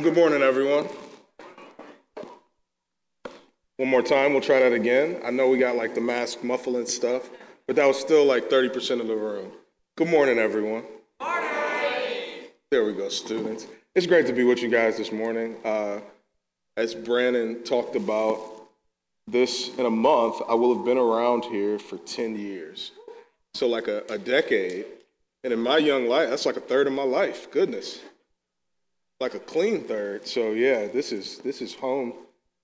Well, good morning, everyone. One more time, we'll try that again. I know we got like the mask muffling stuff, but that was still like 30% of the room. Good morning, everyone. Morning. There we go, students. It's great to be with you guys this morning. Uh, as Brandon talked about, this in a month, I will have been around here for 10 years. So, like a, a decade. And in my young life, that's like a third of my life. Goodness. Like a clean third. So, yeah, this is, this is home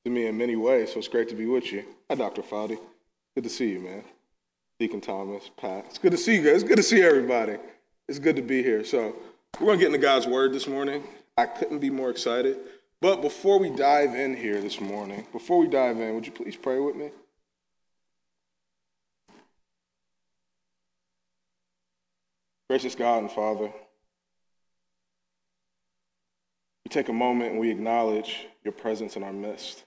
to me in many ways. So, it's great to be with you. Hi, Dr. Fowdy. Good to see you, man. Deacon Thomas, Pat. It's good to see you guys. It's good to see everybody. It's good to be here. So, we're to get into God's word this morning. I couldn't be more excited. But before we dive in here this morning, before we dive in, would you please pray with me? Gracious God and Father, we take a moment and we acknowledge your presence in our midst.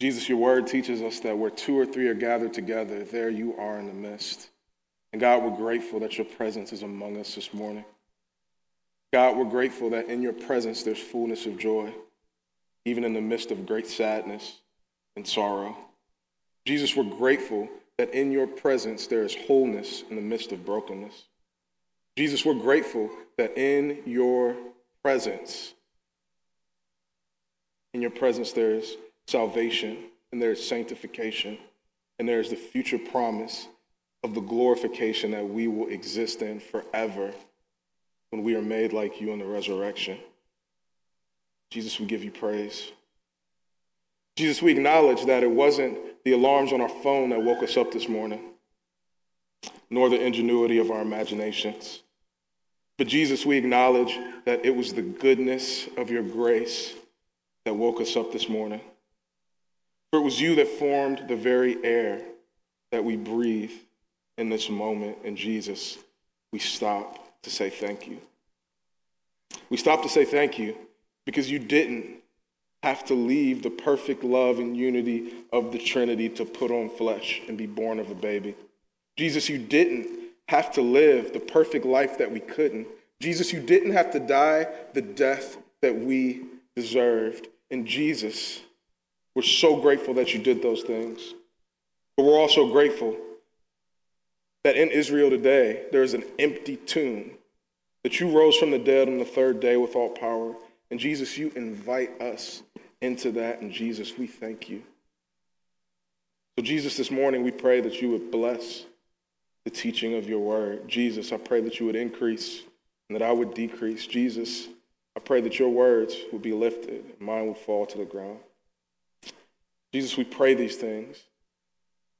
Jesus, your word teaches us that where two or three are gathered together, there you are in the midst. And God, we're grateful that your presence is among us this morning. God, we're grateful that in your presence there's fullness of joy, even in the midst of great sadness and sorrow. Jesus, we're grateful that in your presence there is wholeness in the midst of brokenness. Jesus, we're grateful that in your presence, in your presence there is salvation and there is sanctification and there is the future promise of the glorification that we will exist in forever when we are made like you in the resurrection. Jesus, we give you praise. Jesus, we acknowledge that it wasn't the alarms on our phone that woke us up this morning, nor the ingenuity of our imaginations. But Jesus, we acknowledge that it was the goodness of your grace that woke us up this morning. For it was you that formed the very air that we breathe in this moment. And Jesus, we stop to say thank you. We stop to say thank you because you didn't have to leave the perfect love and unity of the Trinity to put on flesh and be born of a baby. Jesus, you didn't have to live the perfect life that we couldn't. Jesus, you didn't have to die the death that we deserved. And Jesus, we're so grateful that you did those things. But we're also grateful that in Israel today, there is an empty tomb that you rose from the dead on the third day with all power. And Jesus, you invite us into that. And Jesus, we thank you. So, Jesus, this morning we pray that you would bless the teaching of your word. Jesus, I pray that you would increase and that I would decrease. Jesus, I pray that your words would be lifted and mine would fall to the ground. Jesus, we pray these things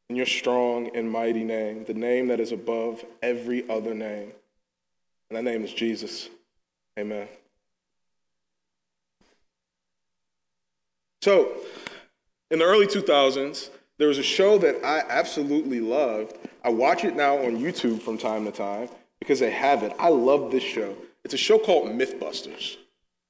in your strong and mighty name, the name that is above every other name. And that name is Jesus. Amen. So, in the early 2000s, there was a show that I absolutely loved. I watch it now on YouTube from time to time because they have it. I love this show. It's a show called Mythbusters.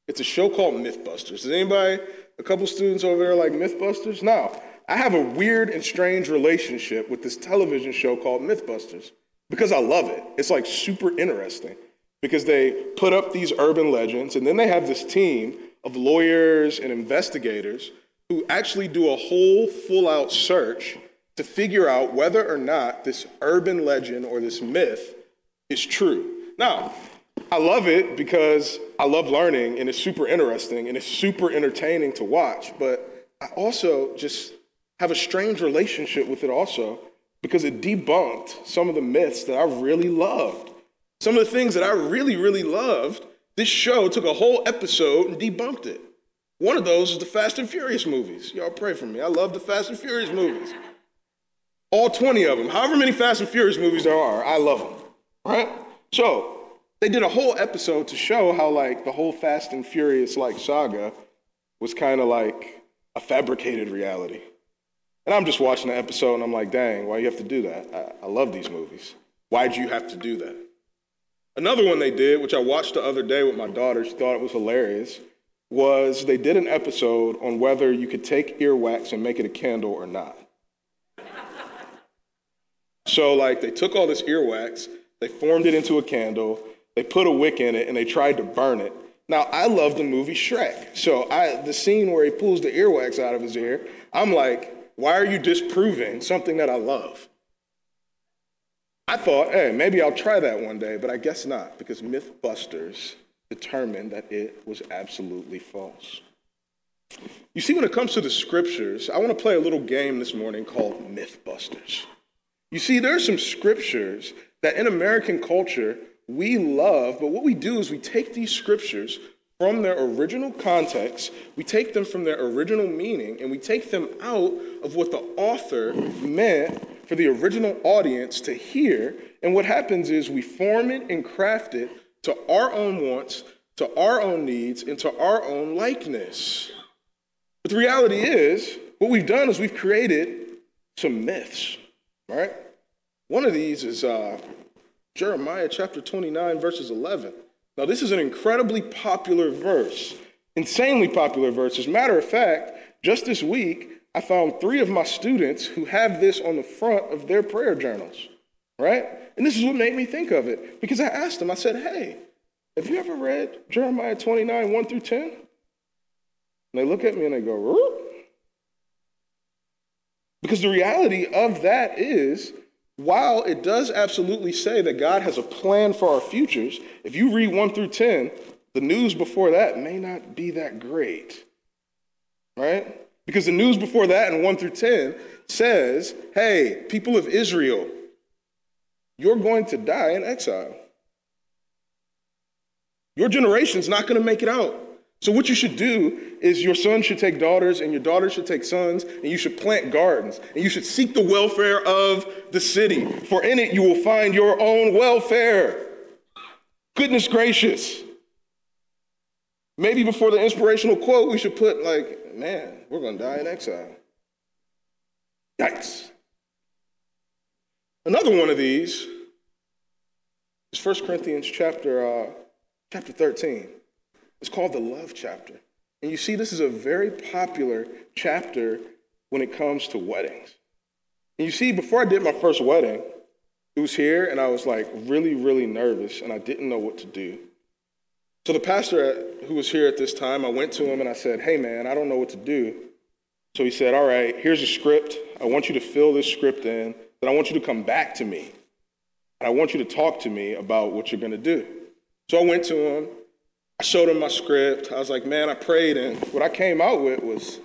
It's a show called Mythbusters. Does anybody, a couple students over there like Mythbusters? No. I have a weird and strange relationship with this television show called Mythbusters because I love it. It's like super interesting because they put up these urban legends and then they have this team of lawyers and investigators who actually do a whole full out search to figure out whether or not this urban legend or this myth is true. Now, I love it because I love learning and it's super interesting and it's super entertaining to watch, but I also just have a strange relationship with it also because it debunked some of the myths that I really loved. Some of the things that I really, really loved, this show took a whole episode and debunked it. One of those is the Fast and Furious movies. Y'all pray for me. I love the Fast and Furious movies. All 20 of them. However many Fast and Furious movies there are, I love them. Right? So, they did a whole episode to show how like the whole Fast and Furious like saga was kind of like a fabricated reality. And I'm just watching the episode and I'm like, dang, why you have to do that? I, I love these movies. Why'd you have to do that? Another one they did, which I watched the other day with my daughter, she thought it was hilarious, was they did an episode on whether you could take earwax and make it a candle or not. So, like, they took all this earwax, they formed it into a candle, they put a wick in it, and they tried to burn it. Now, I love the movie Shrek. So, I, the scene where he pulls the earwax out of his ear, I'm like, why are you disproving something that I love? I thought, hey, maybe I'll try that one day, but I guess not, because Mythbusters determined that it was absolutely false. You see, when it comes to the scriptures, I want to play a little game this morning called Mythbusters. You see, there are some scriptures that in American culture we love, but what we do is we take these scriptures from their original context, we take them from their original meaning, and we take them out of what the author meant for the original audience to hear. And what happens is we form it and craft it to our own wants, to our own needs, and to our own likeness. But the reality is, what we've done is we've created some myths, right? One of these is uh, Jeremiah chapter 29, verses 11. Now, this is an incredibly popular verse, insanely popular verse. As a matter of fact, just this week, I found three of my students who have this on the front of their prayer journals, right? And this is what made me think of it because I asked them, I said, hey, have you ever read Jeremiah 29, 1 through 10? And they look at me and they go. Because the reality of that is, while it does absolutely say that God has a plan for our futures, if you read 1 through 10, the news before that may not be that great, right? Because the news before that in 1 through 10 says, hey, people of Israel, you're going to die in exile. Your generation's not going to make it out. So, what you should do is your sons should take daughters, and your daughters should take sons, and you should plant gardens, and you should seek the welfare of the city, for in it you will find your own welfare. Goodness gracious. Maybe before the inspirational quote, we should put, like, man, we're going to die in exile. Yikes. Another one of these is 1 Corinthians chapter, uh, chapter 13. It's called the love chapter. And you see, this is a very popular chapter when it comes to weddings. And you see, before I did my first wedding, it was here, and I was like really, really nervous, and I didn't know what to do. So the pastor who was here at this time, I went to him and I said, Hey man, I don't know what to do. So he said, All right, here's a script. I want you to fill this script in. Then I want you to come back to me. And I want you to talk to me about what you're going to do. So I went to him. I showed him my script. I was like, Man, I prayed. And what I came out with was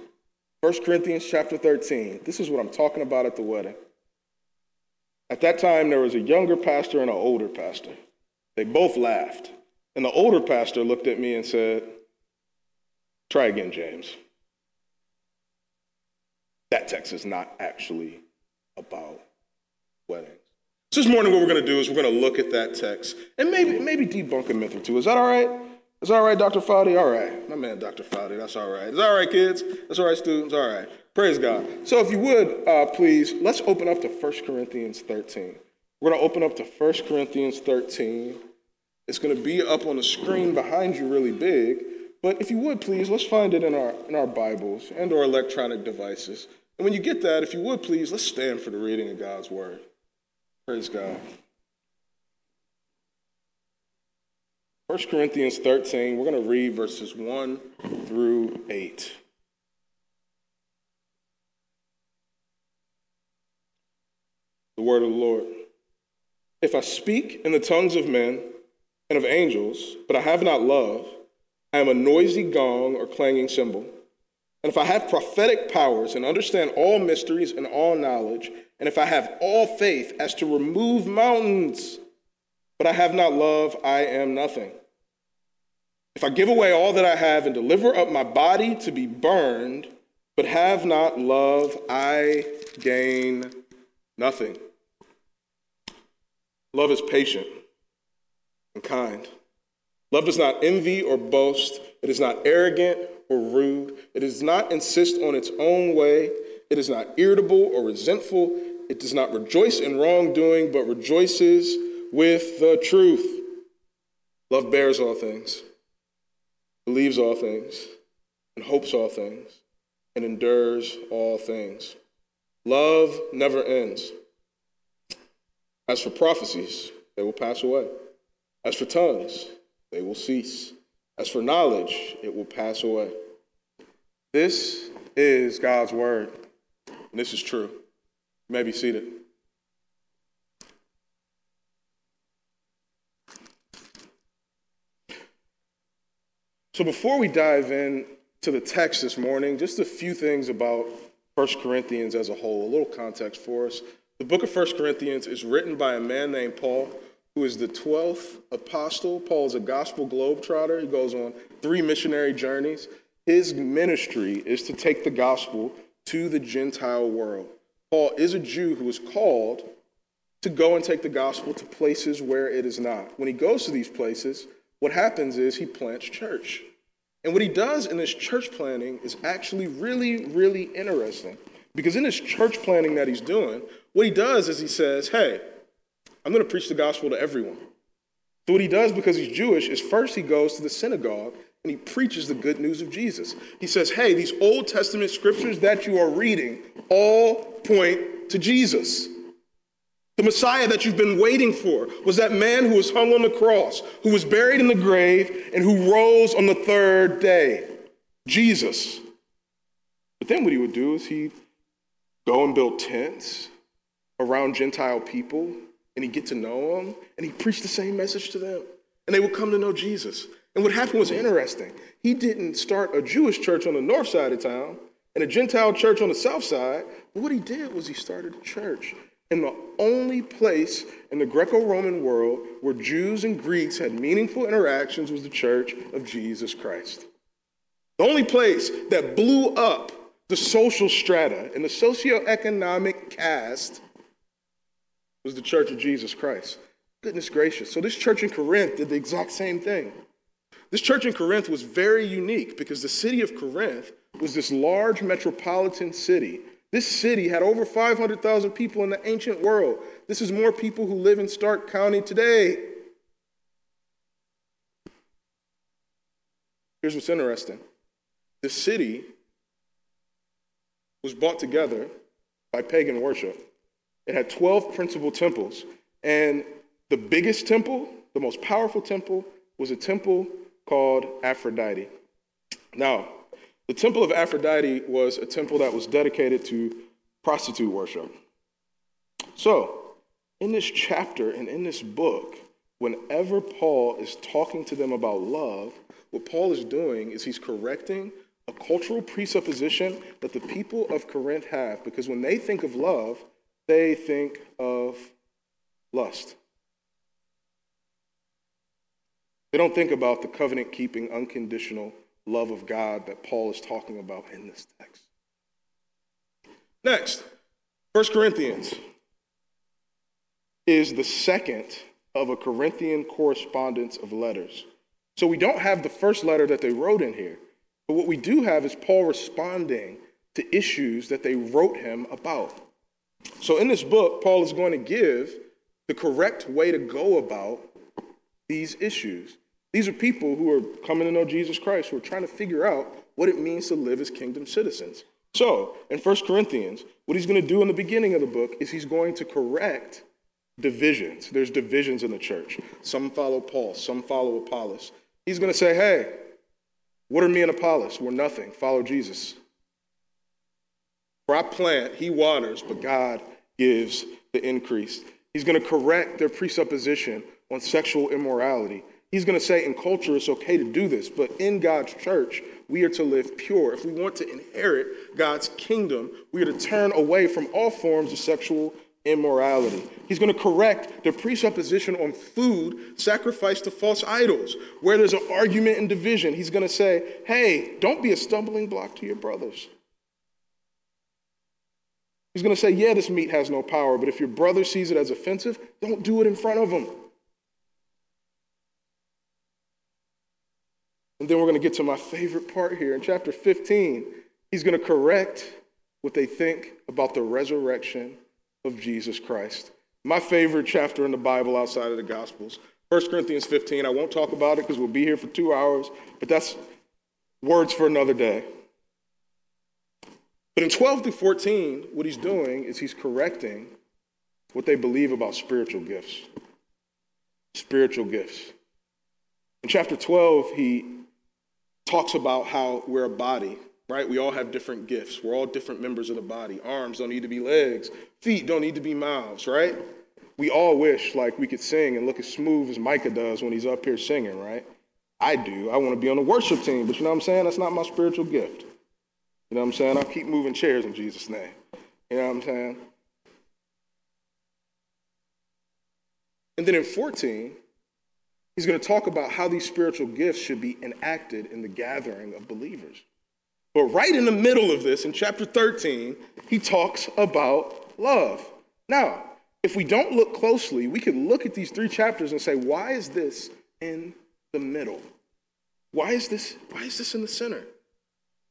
1 Corinthians chapter 13. This is what I'm talking about at the wedding. At that time, there was a younger pastor and an older pastor. They both laughed. And the older pastor looked at me and said, Try again, James. That text is not actually about weddings. So this morning, what we're going to do is we're going to look at that text and maybe, maybe debunk a myth or two. Is that all right? That all right, Dr. Fowdy? All right. My man, Dr. Fowdy, that's all right. It's all right, kids? That's all right, students? All right. Praise God. So if you would, uh, please, let's open up to 1 Corinthians 13. We're going to open up to 1 Corinthians 13. It's going to be up on the screen behind you really big. But if you would please, let's find it in our, in our Bibles and our electronic devices. And when you get that, if you would please, let's stand for the reading of God's word. Praise God. 1 Corinthians 13, we're going to read verses 1 through 8. The word of the Lord. If I speak in the tongues of men, and of angels, but I have not love, I am a noisy gong or clanging cymbal. And if I have prophetic powers and understand all mysteries and all knowledge, and if I have all faith as to remove mountains, but I have not love, I am nothing. If I give away all that I have and deliver up my body to be burned, but have not love, I gain nothing. Love is patient. and kind. Love does not envy or boast. It is not arrogant or rude. It does not insist on its own way. It is not irritable or resentful. It does not rejoice in wrongdoing, but rejoices with the truth. Love bears all things, believes all things, and hopes all things, and endures all things. Love never ends. As for prophecies, they will pass away. As for tongues, they will cease. As for knowledge, it will pass away. This is God's word, and this is true. You may be seated. So before we dive in to the text this morning, just a few things about 1 Corinthians as a whole, a little context for us. The book of 1 Corinthians is written by a man named Paul, who is the 12th apostle. Paul is a gospel globetrotter. He goes on three missionary journeys. His ministry is to take the gospel to the Gentile world. Paul is a Jew who is called to go and take the gospel to places where it is not. When he goes to these places, what happens is he plants church. And what he does in this church planting is actually really, really interesting. Because in this church planting that he's doing, what he does is he says, Hey, I'm going to preach the gospel to everyone. So, what he does because he's Jewish is first he goes to the synagogue and he preaches the good news of Jesus. He says, Hey, these Old Testament scriptures that you are reading all point to Jesus. The Messiah that you've been waiting for was that man who was hung on the cross, who was buried in the grave, and who rose on the third day Jesus. But then what he would do is he'd go and build tents around Gentile people, and he'd get to know them, and he'd preach the same message to them. And they would come to know Jesus. And what happened was interesting. He didn't start a Jewish church on the north side of town and a Gentile church on the south side. But what he did was he started a church in the only place in the Greco Roman world where Jews and Greeks had meaningful interactions was the church of Jesus Christ. The only place that blew up the social strata and the socioeconomic caste was the church of Jesus Christ. Goodness gracious. So, this church in Corinth did the exact same thing. This church in Corinth was very unique because the city of Corinth was this large metropolitan city this city had over 500,000 people in the ancient world. This is more people who live in Stark County today. Here's what's interesting the city was brought together by pagan worship. It had 12 principal temples. And the biggest temple, the most powerful temple, was a temple called Aphrodite. Now, the temple of Aphrodite was a temple that was dedicated to prostitute worship. So, in this chapter and in this book, whenever Paul is talking to them about love, what Paul is doing is he's correcting a cultural presupposition that the people of Corinth have. Because when they think of love, they think of lust. They don't think about the covenant keeping, unconditional love of God that Paul is talking about in this text. Next, 1 Corinthians is the second of a Corinthian correspondence of letters. So we don't have the first letter that they wrote in here, but what we do have is Paul responding to issues that they wrote him about. So in this book, Paul is going to give the correct way to go about these issues. These are people who are coming to know Jesus Christ, who are trying to figure out what it means to live as kingdom citizens. So, in 1 Corinthians, what he's going to do in the beginning of the book is he's going to correct divisions. There's divisions in the church. Some follow Paul, some follow Apollos. He's going to say, hey, what are me and Apollos? We're nothing. Follow Jesus. For I plant, he waters, but God gives the increase. He's going to correct their presupposition on sexual immorality. He's going to say in culture it's okay to do this, but in God's church, we are to live pure. If we want to inherit God's kingdom, we are to turn away from all forms of sexual immorality. He's going to correct the presupposition on food sacrificed to false idols, where there's an argument and division. He's going to say, hey, don't be a stumbling block to your brothers. He's going to say, yeah, this meat has no power, but if your brother sees it as offensive, don't do it in front of him. And then we're going to get to my favorite part here. In chapter 15, he's going to correct what they think about the resurrection of Jesus Christ. My favorite chapter in the Bible outside of the Gospels. 1 Corinthians 15. I won't talk about it because we'll be here for two hours, but that's words for another day. But in 12 through 14, what he's doing is he's correcting what they believe about spiritual gifts. Spiritual gifts. In chapter 12, he talks about how we're a body, right? We all have different gifts. We're all different members of the body. Arms don't need to be legs, feet don't need to be mouths, right? We all wish like we could sing and look as smooth as Micah does when he's up here singing, right? I do. I want to be on the worship team, but you know what I'm saying? That's not my spiritual gift. You know what I'm saying? I'll keep moving chairs in Jesus' name. You know what I'm saying? And then in 14, he's going to talk about how these spiritual gifts should be enacted in the gathering of believers. But right in the middle of this, in chapter 13, he talks about love. Now, if we don't look closely, we can look at these three chapters and say, why is this in the middle? Why is this, why is this in the center?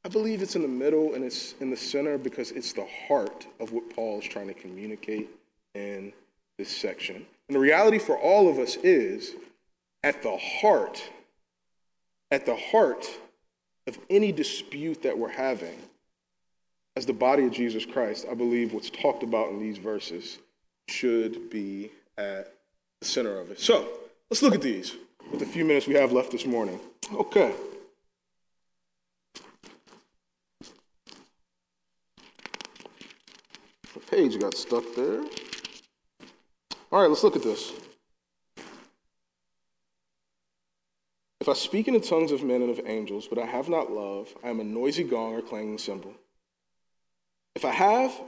I believe it's in the middle and it's in the center because it's the heart of what Paul is trying to communicate in this section. And the reality for all of us is at the heart, at the heart of any dispute that we're having as the body of Jesus Christ, I believe what's talked about in these verses should be at the center of it. So let's look at these with the few minutes we have left this morning. Okay. The page got stuck there. All right, let's look at this. If I speak in the tongues of men and of angels, but I have not love, I am a noisy gong or clanging cymbal. If I have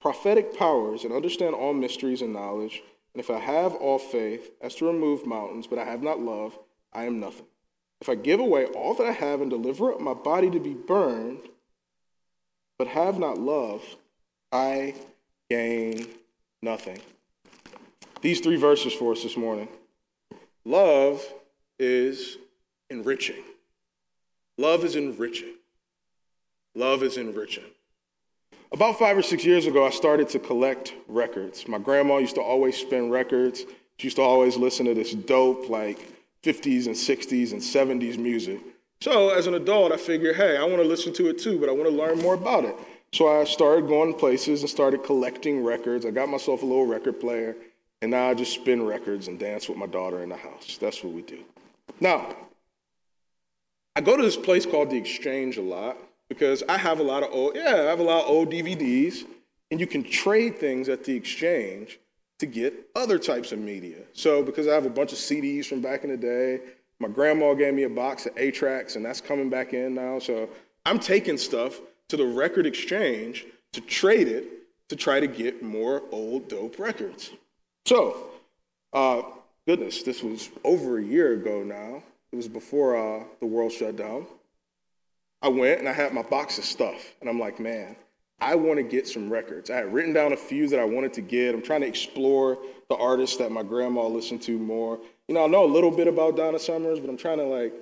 prophetic powers and understand all mysteries and knowledge, and if I have all faith as to remove mountains, but I have not love, I am nothing. If I give away all that I have and deliver up my body to be burned, but have not love, I gain nothing. These three verses for us this morning. Love is enriching. Love is enriching. Love is enriching. About five or six years ago, I started to collect records. My grandma used to always spin records. She used to always listen to this dope, like 50s and 60s and 70s music. So as an adult, I figured, hey, I want to listen to it too, but I want to learn more about it. So I started going places and started collecting records. I got myself a little record player, and now I just spin records and dance with my daughter in the house. That's what we do. Now, I go to this place called The Exchange a lot because I have a lot of old, yeah, I have a lot of old DVDs, and you can trade things at the exchange to get other types of media. So because I have a bunch of CDs from back in the day, my grandma gave me a box of 8-Tracks, and that's coming back in now. So I'm taking stuff to the record exchange to trade it to try to get more old dope records. So, uh, goodness, this was over a year ago now. It was before uh, the world shut down. I went and I had my box of stuff, and I'm like, man, I want to get some records. I had written down a few that I wanted to get. I'm trying to explore the artists that my grandma listened to more. You know, I know a little bit about Donna Summers, but I'm trying to like,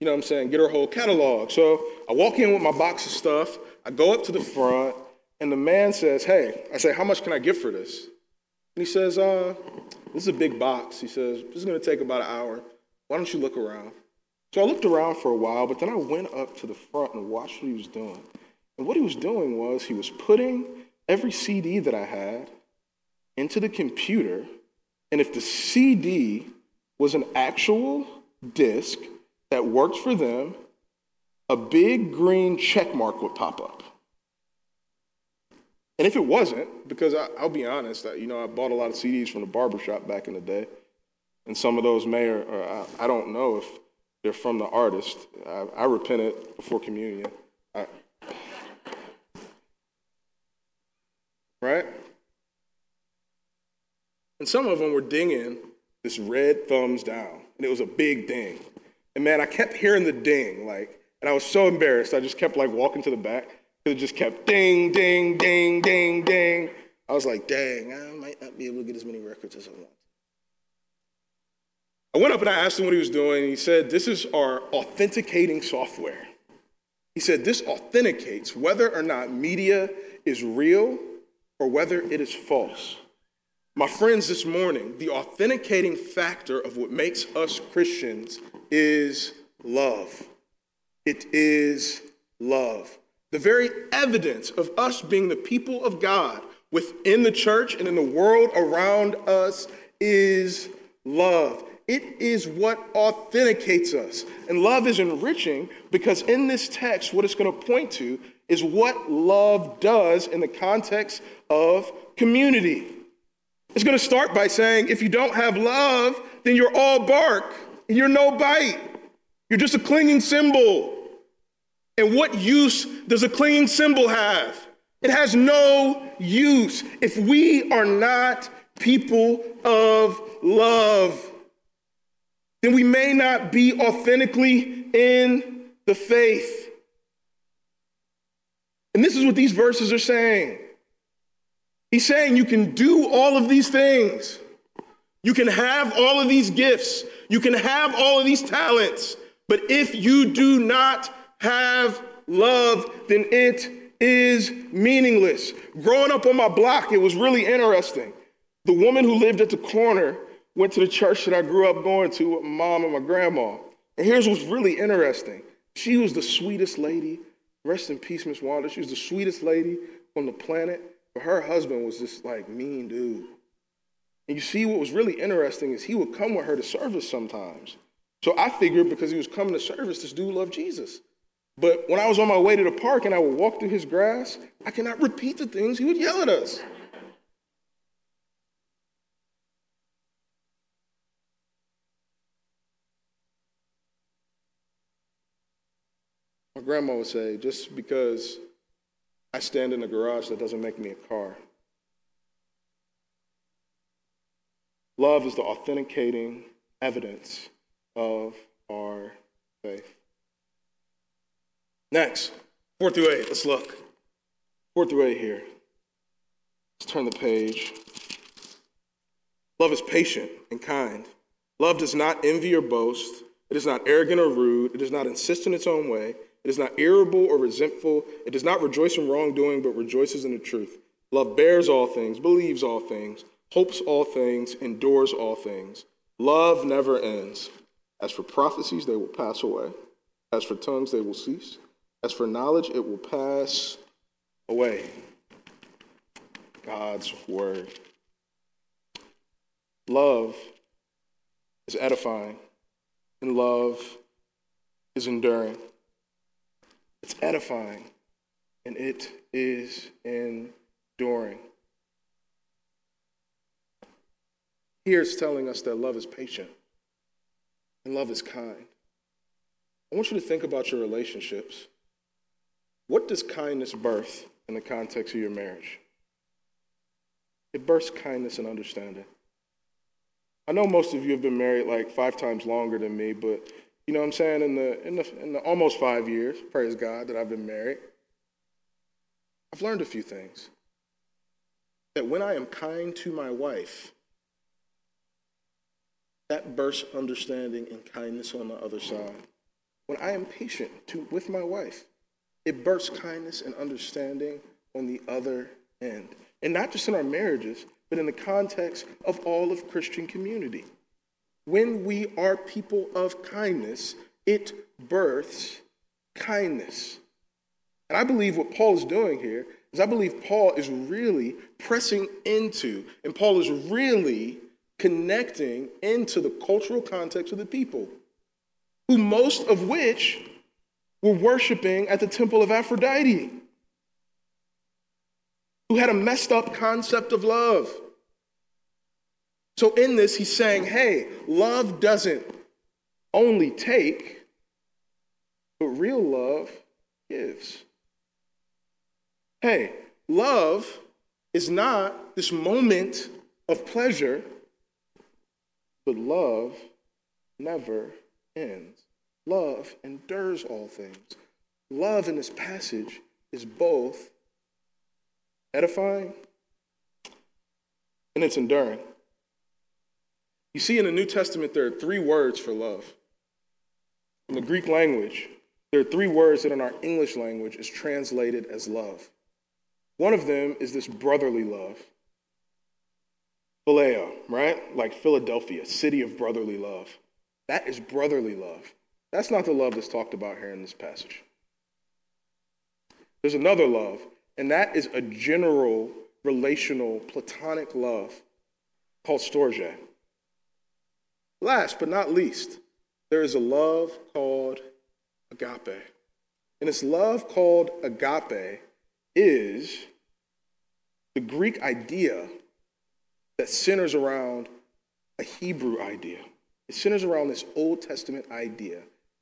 you know what I'm saying, get her whole catalog. So I walk in with my box of stuff. I go up to the front, and the man says, hey, I say, how much can I get for this? And he says, uh, this is a big box. He says, this is going to take about an hour. Why don't you look around? So I looked around for a while, but then I went up to the front and watched what he was doing. And what he was doing was he was putting every CD that I had into the computer, and if the CD was an actual disc that worked for them, a big green check mark would pop up. And if it wasn't, because I, will be honest, I, you know, I bought a lot of CDs from the barbershop back in the day, and some of those may or, or I, I don't know if they're from the artist. I, I repented before communion. I, right? And some of them were dinging this red thumbs down, and it was a big ding. And man, I kept hearing the ding, like, and I was so embarrassed. I just kept like walking to the back because it just kept ding, ding, ding, ding, ding. I was like, dang, I might not be able to get as many records as I want. I went up and I asked him what he was doing. He said, This is our authenticating software. He said, This authenticates whether or not media is real or whether it is false. My friends, this morning, the authenticating factor of what makes us Christians is love. It is love. The very evidence of us being the people of God within the church and in the world around us is love. It is what authenticates us. And love is enriching because in this text, what it's going to point to is what love does in the context of community. It's going to start by saying if you don't have love, then you're all bark, and you're no bite, you're just a clinging cymbal. And what use does a clinging cymbal have? It has no use if we are not people of love. Then we may not be authentically in the faith. And this is what these verses are saying. He's saying you can do all of these things. You can have all of these gifts. You can have all of these talents. But if you do not have love, then it is meaningless. Growing up on my block, it was really interesting. The woman who lived at the corner went to the church that I grew up going to with my mom and my grandma. And here's what's really interesting. She was the sweetest lady. Rest in peace, Miss Wanda. She was the sweetest lady on the planet. But her husband was this like mean dude. And you see, what was really interesting is he would come with her to service sometimes. So I figured because he was coming to service, this dude loved Jesus. But when I was on my way to the park and I would walk through his grass, I cannot repeat the things he would yell at us. Grandma would say, just because I stand in a garage, that doesn't make me a car. Love is the authenticating evidence of our faith. Next, four through eight. Let's look. Four through eight here. Let's turn the page. Love is patient and kind. Love does not envy or boast. It is not arrogant or rude. It does not insist in its own way. It is not irritable or resentful. It does not rejoice in wrongdoing, but rejoices in the truth. Love bears all things, believes all things, hopes all things, endures all things. Love never ends. As for prophecies, they will pass away. As for tongues, they will cease. As for knowledge, it will pass away. God's word. Love is edifying, and love is enduring. It's edifying, and it is enduring. Here it's telling us that love is patient and love is kind. I want you to think about your relationships. What does kindness birth in the context of your marriage? It births kindness and understanding. I know most of you have been married like five times longer than me, but you know what I'm saying? In the, in the, in the almost five years, praise God, that I've been married, I've learned a few things. That when I am kind to my wife, that bursts understanding and kindness on the other side. When I am patient to, with my wife, it bursts kindness and understanding on the other end. And not just in our marriages, but in the context of all of Christian community. When we are people of kindness, it births kindness. And I believe what Paul is doing here is I believe Paul is really pressing into, and Paul is really connecting into the cultural context of the people, who most of which were worshiping at the temple of Aphrodite, who had a messed up concept of love. So, in this, he's saying, hey, love doesn't only take, but real love gives. Hey, love is not this moment of pleasure, but love never ends. Love endures all things. Love in this passage is both edifying and it's enduring. You see, in the New Testament, there are three words for love. In the Greek language, there are three words that in our English language is translated as love. One of them is this brotherly love. Phileo, right? Like Philadelphia, city of brotherly love. That is brotherly love. That's not the love that's talked about here in this passage. There's another love, and that is a general, relational, platonic love called storge. Last but not least, there is a love called agape. And this love called agape is the Greek idea that centers around a Hebrew idea. It centers around this Old Testament idea.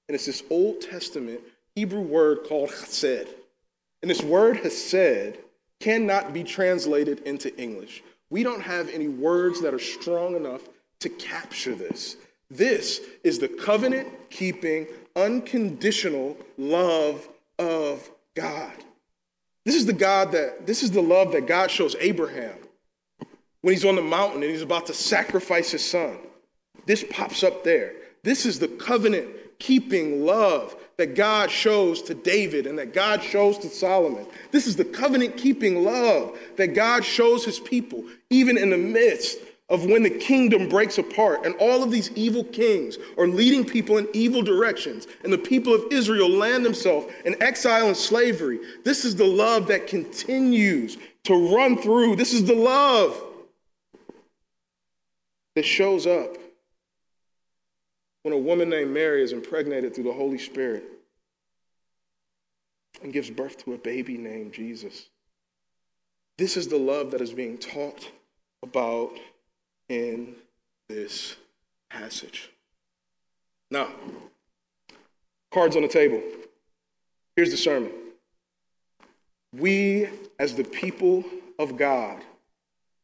And it's this Old Testament Hebrew word called chesed. And this word chesed cannot be translated into English. We don't have any words that are strong enough to capture this. This is the covenant keeping, unconditional love of God. This is the God that, this is the love that God shows Abraham when he's on the mountain and he's about to sacrifice his son. This pops up there. This is the covenant keeping love that God shows to David and that God shows to Solomon. This is the covenant keeping love that God shows his people, even in the midst of when the kingdom breaks apart and all of these evil kings are leading people in evil directions and the people of Israel land themselves in exile and slavery. This is the love that continues to run through. This is the love that shows up when a woman named Mary is impregnated through the Holy Spirit and gives birth to a baby named Jesus. This is the love that is being talked about in this passage. Now, cards on the table. Here's the sermon. We, as the people of God,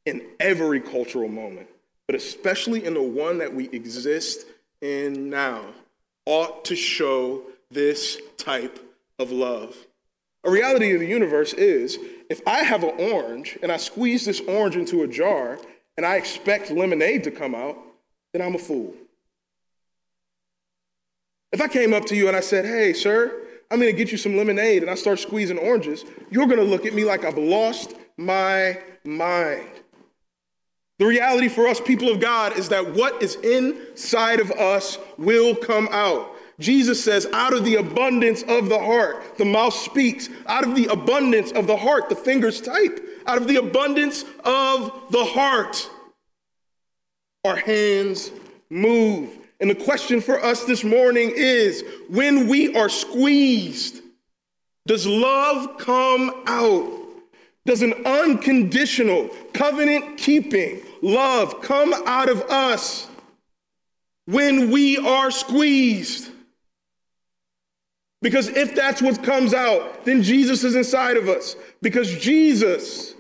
in every cultural moment, but especially in the one that we exist in now, ought to show this type of love. A reality of the universe is if I have an orange and I squeeze this orange into a jar and I expect lemonade to come out, then I'm a fool. If I came up to you and I said, hey, sir, I'm gonna get you some lemonade, and I start squeezing oranges, you're gonna look at me like I've lost my mind. The reality for us, people of God, is that what is inside of us will come out. Jesus says, out of the abundance of the heart, the mouth speaks. Out of the abundance of the heart, the fingers type. Out of the abundance of the heart, our hands move. And the question for us this morning is when we are squeezed, does love come out? Does an unconditional, covenant keeping love come out of us when we are squeezed? Because if that's what comes out, then Jesus is inside of us. Because Jesus,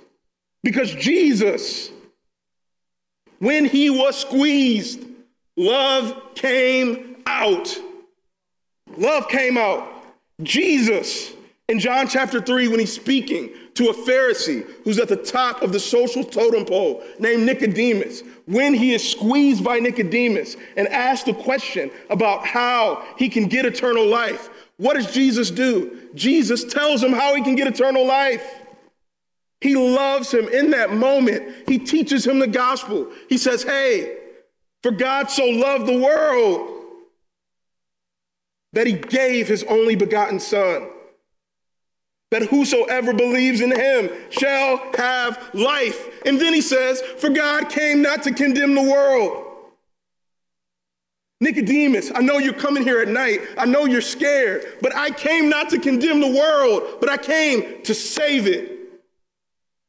because Jesus, when he was squeezed, love came out. Love came out. Jesus, in John chapter 3, when he's speaking to a Pharisee who's at the top of the social totem pole named Nicodemus, when he is squeezed by Nicodemus and asked a question about how he can get eternal life, what does Jesus do? Jesus tells him how he can get eternal life. He loves him in that moment. He teaches him the gospel. He says, Hey, for God so loved the world that he gave his only begotten Son, that whosoever believes in him shall have life. And then he says, For God came not to condemn the world Nicodemus, I know you're coming here at night. I know you're scared, but I came not to condemn the world, but I came to save it.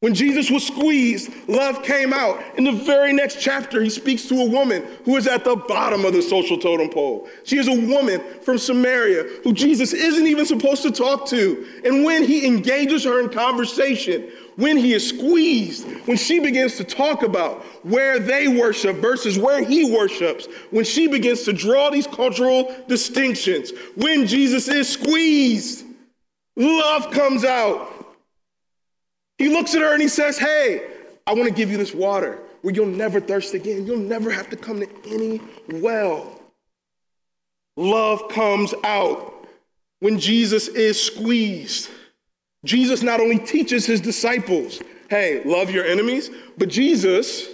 When Jesus was squeezed, love came out. In the very next chapter, he speaks to a woman who is at the bottom of the social totem pole. She is a woman from Samaria who Jesus isn't even supposed to talk to. And when he engages her in conversation, when he is squeezed, when she begins to talk about where they worship versus where he worships, when she begins to draw these cultural distinctions, when Jesus is squeezed, love comes out. He looks at her and he says, Hey, I want to give you this water. where you'll never thirst again. You'll never have to come to any well. Love comes out when Jesus is squeezed. Jesus not only teaches his disciples, hey, love your enemies, but Jesus,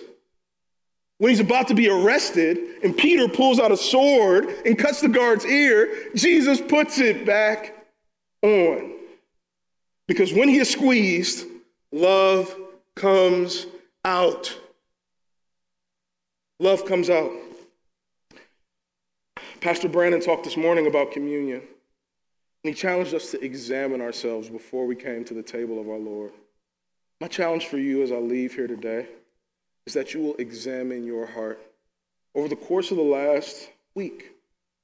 when he's about to be arrested and Peter pulls out a sword and cuts the guard's ear, Jesus puts it back on. Because when he is squeezed, love comes out. Love comes out. Pastor Brandon talked this morning about communion, and he challenged us to examine ourselves before we came to the table of our Lord. My challenge for you as I leave here today is that you will examine your heart over the course of the last week,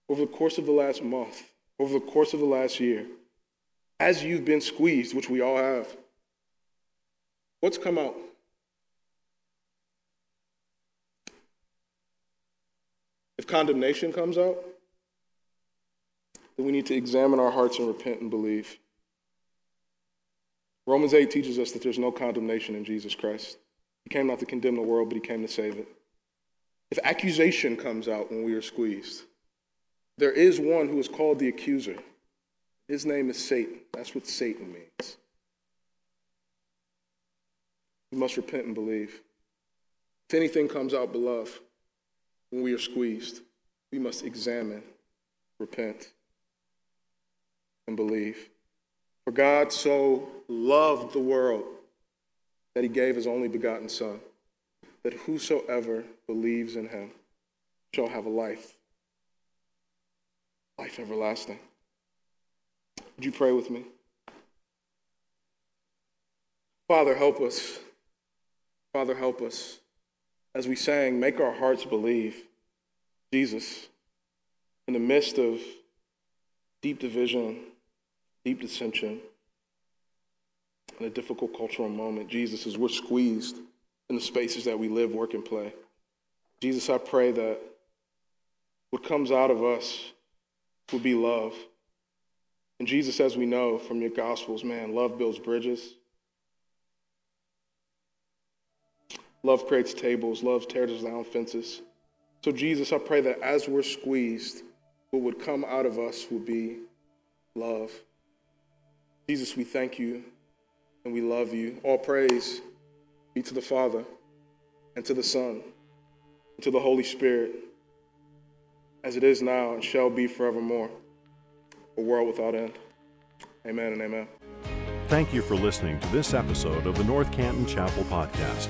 over the course of the last month, over the course of the last year, as you've been squeezed, which we all have. What's come out? If condemnation comes out, then we need to examine our hearts and repent and believe. Romans 8 teaches us that there's no condemnation in Jesus Christ. He came not to condemn the world, but he came to save it. If accusation comes out when we are squeezed, there is one who is called the accuser. His name is Satan. That's what Satan means. Must repent and believe. If anything comes out, beloved, when we are squeezed, we must examine, repent, and believe. For God so loved the world that he gave his only begotten Son, that whosoever believes in him shall have a life, life everlasting. Would you pray with me? Father, help us. Father, help us. As we sang, make our hearts believe. Jesus, in the midst of deep division, deep dissension, in a difficult cultural moment, Jesus, as we're squeezed in the spaces that we live, work, and play. Jesus, I pray that what comes out of us would be love. And Jesus, as we know from your Gospels, man, love builds bridges. Love creates tables. Love tears down fences. So, Jesus, I pray that as we're squeezed, what would come out of us would be love. Jesus, we thank you and we love you. All praise be to the Father and to the Son and to the Holy Spirit, as it is now and shall be forevermore a world without end. Amen and amen. Thank you for listening to this episode of the North Canton Chapel Podcast.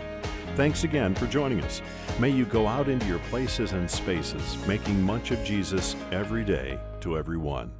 Thanks again for joining us. May you go out into your places and spaces, making much of Jesus every day to everyone.